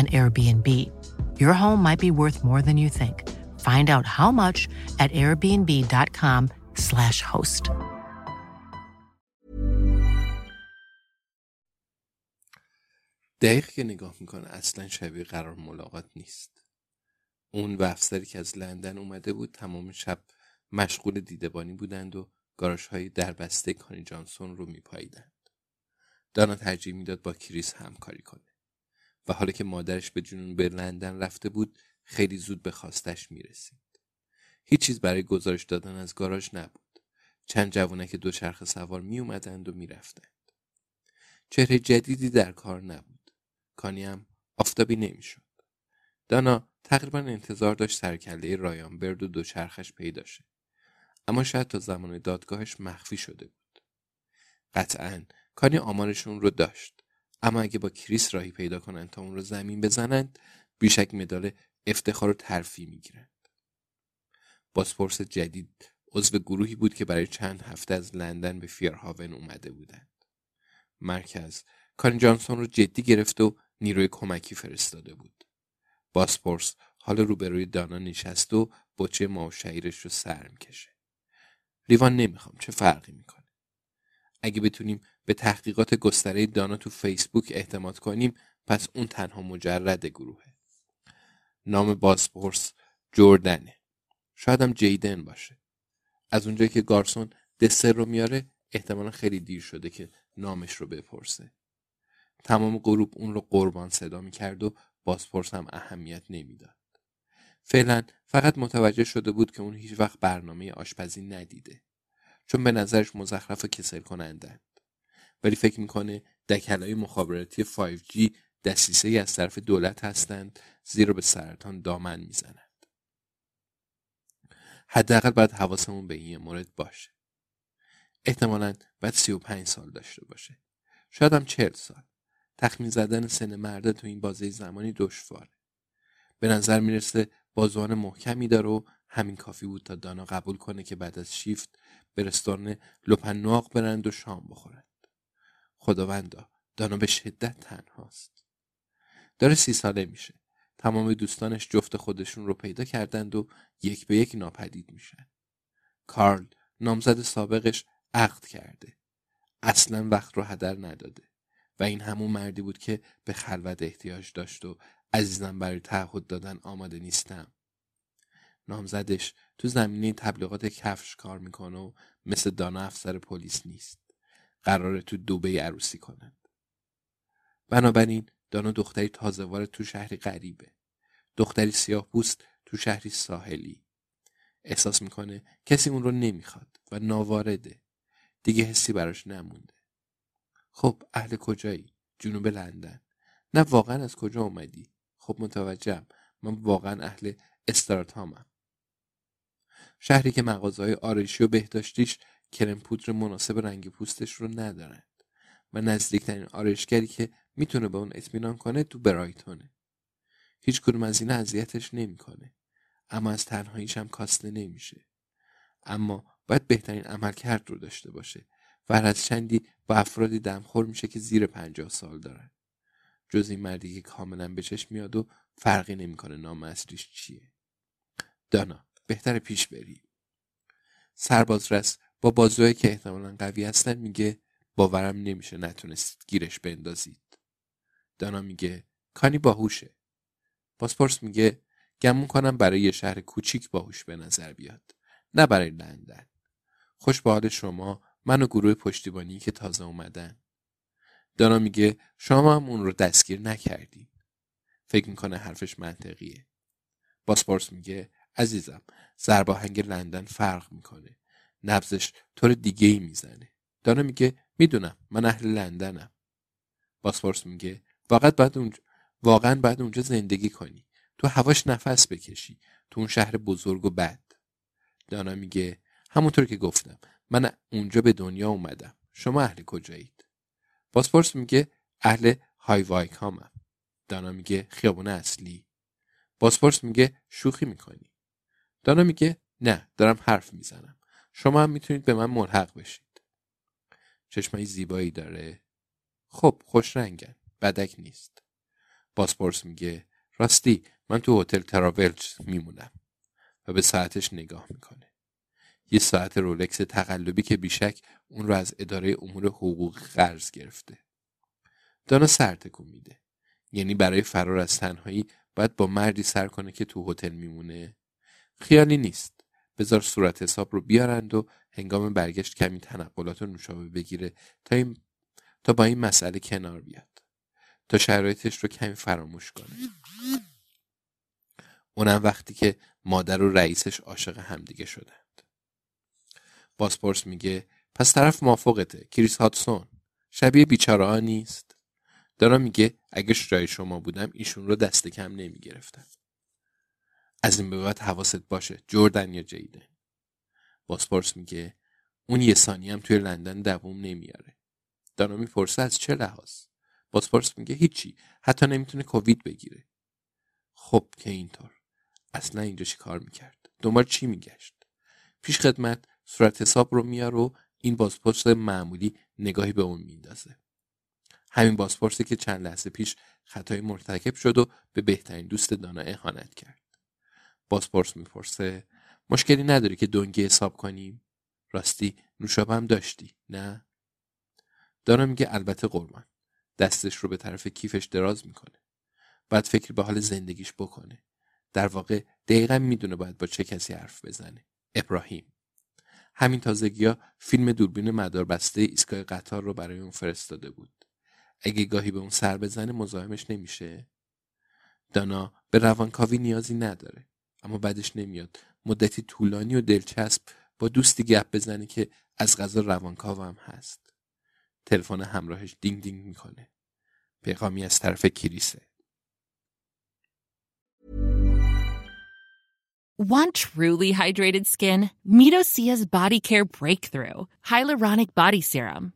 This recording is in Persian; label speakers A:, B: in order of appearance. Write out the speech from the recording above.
A: an Airbnb. Your home might be worth more than you think. Find out how much at airbnb.com/slash host.
B: دقیق که نگاه می‌کنه اصلا شبیه قرار ملاقات نیست. اون و افسری که از لندن اومده بود تمام شب مشغول دیدبانی بودند و گاراش های دربسته کانی جانسون رو میپاییدند. دانا ترجیح می‌داد با کریس همکاری کنه. و حالا که مادرش به جنون به لندن رفته بود خیلی زود به خواستش می‌رسید. هیچ چیز برای گزارش دادن از گاراژ نبود. چند جوانک دوچرخه سوار می اومدند و می‌رفتند. چهره جدیدی در کار نبود. کانی هم آفتابی نمی‌شد. دانا تقریبا انتظار داشت سرکله رایان برد و دوچرخش پیدا شه. اما شاید تا زمان دادگاهش مخفی شده بود. قطعا کانی آمارشون رو داشت. اما اگه با کریس راهی پیدا کنند تا اون رو زمین بزنند بیشک مدال افتخار و ترفی می‌گیرند بازپرس جدید عضو گروهی بود که برای چند هفته از لندن به فیرهاون اومده بودند. مرکز کارین جانسون رو جدی گرفت و نیروی کمکی فرستاده بود. باسپورس حال روبروی دانا نشست و بچه ما و رو سر می‌کشه. لیوان نمی‌خوام چه فرقی می‌کنه؟ اگه بتونیم به تحقیقات گستره دانا تو فیسبوک اعتماد کنیم پس اون تنها مجرد گروهه نام بازپرس جردنه. شاید هم جیدن باشه. از اونجایی که گارسون دسر رو میاره احتمالا خیلی دیر شده که نامش رو بپرسه. تمام غروب اون رو قربان صدا می‌کرد و بازپرس هم اهمیت نمی‌داد. فعلا فقط متوجه شده بود که اون هیچ وقت برنامه آشپزی ندیده. چون به نظرش مزخرف و کسل کنندن ولی فکر می‌کنه دکلای مخابراتی 5G دستیسه از طرف دولت هستند زیرا به سرطان دامن می‌زنند. حداقل باید حواسمون به این مورد باشه. احتمالا باید 35 سال داشته باشه. شاید هم 40 سال. تخمین زدن سن مرده تو این بازه زمانی دشواره. به نظر می‌رسه بازوان محکمی داره و همین کافی بود تا دانا قبول کنه که بعد از شیفت به رستوران لپنواق برند و شام بخورن خداوندا دانا به شدت تنهاست. داره سی ساله میشه. تمام دوستانش جفت خودشون رو پیدا کردند و یک به یک ناپدید میشن. کارل نامزد سابقش عقد کرده. اصلا وقت رو هدر نداده و این همون مردی بود که به خلوت احتیاج داشت و عزیزم برای تعهد دادن آماده نیستم. نامزدش تو زمینه تبلیغات کفش کار می‌کنه و مثل دانا افسر پلیس نیست قراره تو دوبه عروسی کنند. بنابراین دانا دختری تازه وارد تو شهری غریبه. دختری سیاه پوست تو شهری ساحلی. احساس می‌کنه کسی اون رو نمی‌خواد و ناوارده. دیگه حسی براش نمونده. خب اهل کجایی؟ جنوب لندن. نه واقعا از کجا اومدی؟ خب متوجهم. من واقعا اهل استراتامم. شهری که مغازهای آرایشی و بهداشتیش کرم پودر مناسب رنگ پوستش رو ندارند و نزدیکترین آرایشگری که می‌تونه به اون اطمینان کنه تو برایتونه. هیچ کدوم از این اذیتش نمی‌کنه اما از تنهاییش هم کاسته نمیشه. اما باید بهترین عملکرد رو داشته باشه و هر از چندی با افرادی دمخور میشه که زیر پنجاه سال دارن. جز این مردی که کاملا به چشم میاد و فرقی نمی‌کنه نام اصلیش چیه. دانا بهتر پیش بری. سرباز رس با بازوهایی که احتمالا قوی هستن میگه باورم نمیشه نتونستید گیرش بندازید. دانا میگه کانی باهوشه. پاسپورت میگه گمون کنم برای یه شهر کوچیک باهوش به نظر بیاد نه برای لندن. خوش به حال شما من و گروه پشتیبانی که تازه اومدن. دانا میگه شما هم اون رو دستگیر نکردی فکر می‌کنه حرفش منطقیه. باسپورس میگه عزیزم زرباهنگ لندن فرق می‌کنه. نبزش طور دیگه ای می‌زنه. دانا میگه می‌دونم من اهل لندنم. باسپورس میگه واقعا باید اونجا واقعا باید اونجا زندگی کنی. تو هواش نفس بکشی. تو اون شهر بزرگ و بد. دانا میگه همونطور که گفتم من اونجا به دنیا اومدم. شما اهل کجایید؟ باسپورس میگه اهل های وایکامم دانا میگه خیابون اصلی. باسپورس میگه شوخی می‌کنی. دانا میگه نه دارم حرف می‌زنم. شما هم می‌تونید به من ملحق بشید. چشمای زیبایی داره. خب خوش رنگن. بدک نیست. باسپورس میگه راستی من تو هتل تراولج میمونم. و به ساعتش نگاه می‌کنه. یه ساعت رولکس تقلبی که بیشک اون رو از اداره امور حقوق قرض گرفته. دانا سر تکون میده. یعنی برای فرار از تنهایی باید با مردی سر کنه که تو هتل میمونه؟ خیالی نیست. بذار صورت حساب رو بیارند و هنگام برگشت کمی تنقلات و نوشابه بگیره تا, این... تا با این مسئله کنار بیاد. تا شرایطش رو کمی فراموش کنه. اونم وقتی که مادر و رئیسش عاشق همدیگه شدند. باسپورس میگه پس طرف موافقته کریس هاتسون شبیه بیچاره نیست. دارا میگه اگه جای شما بودم ایشون رو دست کم نمی‌گرفتم از این به بعد حواست باشه. جردن یا جیدن. باسپورس میگه اون یه ثانی هم توی لندن دووم نمیاره. دانا می‌پرسه از چه لحاظ. باسپورس میگه هیچی. حتی نمی‌تونه کووید بگیره. خب که اینطور. اصلا اینجا چی کار می‌کرد؟ دنبال چی میگشت؟ پیش خدمت صورت حساب رو میار و این بازپرس معمولی نگاهی به اون میندازه. همین بازپرسی که چند لحظه پیش خطای مرتکب شد و به بهترین دوست دانا اهانت کرد. بازپرس می‌پرسه. مشکلی نداری که دنگی حساب کنیم راستی نوشابه هم داشتی نه؟ دانا میگه البته قربان. دستش رو به طرف کیفش دراز می‌کنه. بعد فکر به حال زندگیش بکنه. در واقع دقیقا می‌دونه باید با چه کسی حرف بزنه. ابراهیم. همین تازگی ها فیلم دوربین مداربسته ایستگاه قطار رو برای اون فرستاده بود. اگه گاهی به اون سر بزنه مزاحمش نمیشه. دانا به روانکاوی نیازی نداره. اما بعدش نمیاد مدتی طولانی و دلچسب با دوستی گپ بزنه که از غذا روانکاو هم هست تلفن همراهش دینگ دینگ می‌کنه پیغامی از طرف کریسه
C: Want truly hydrated skin? Medocia's Body Care Breakthrough Hyaluronic Body Serum.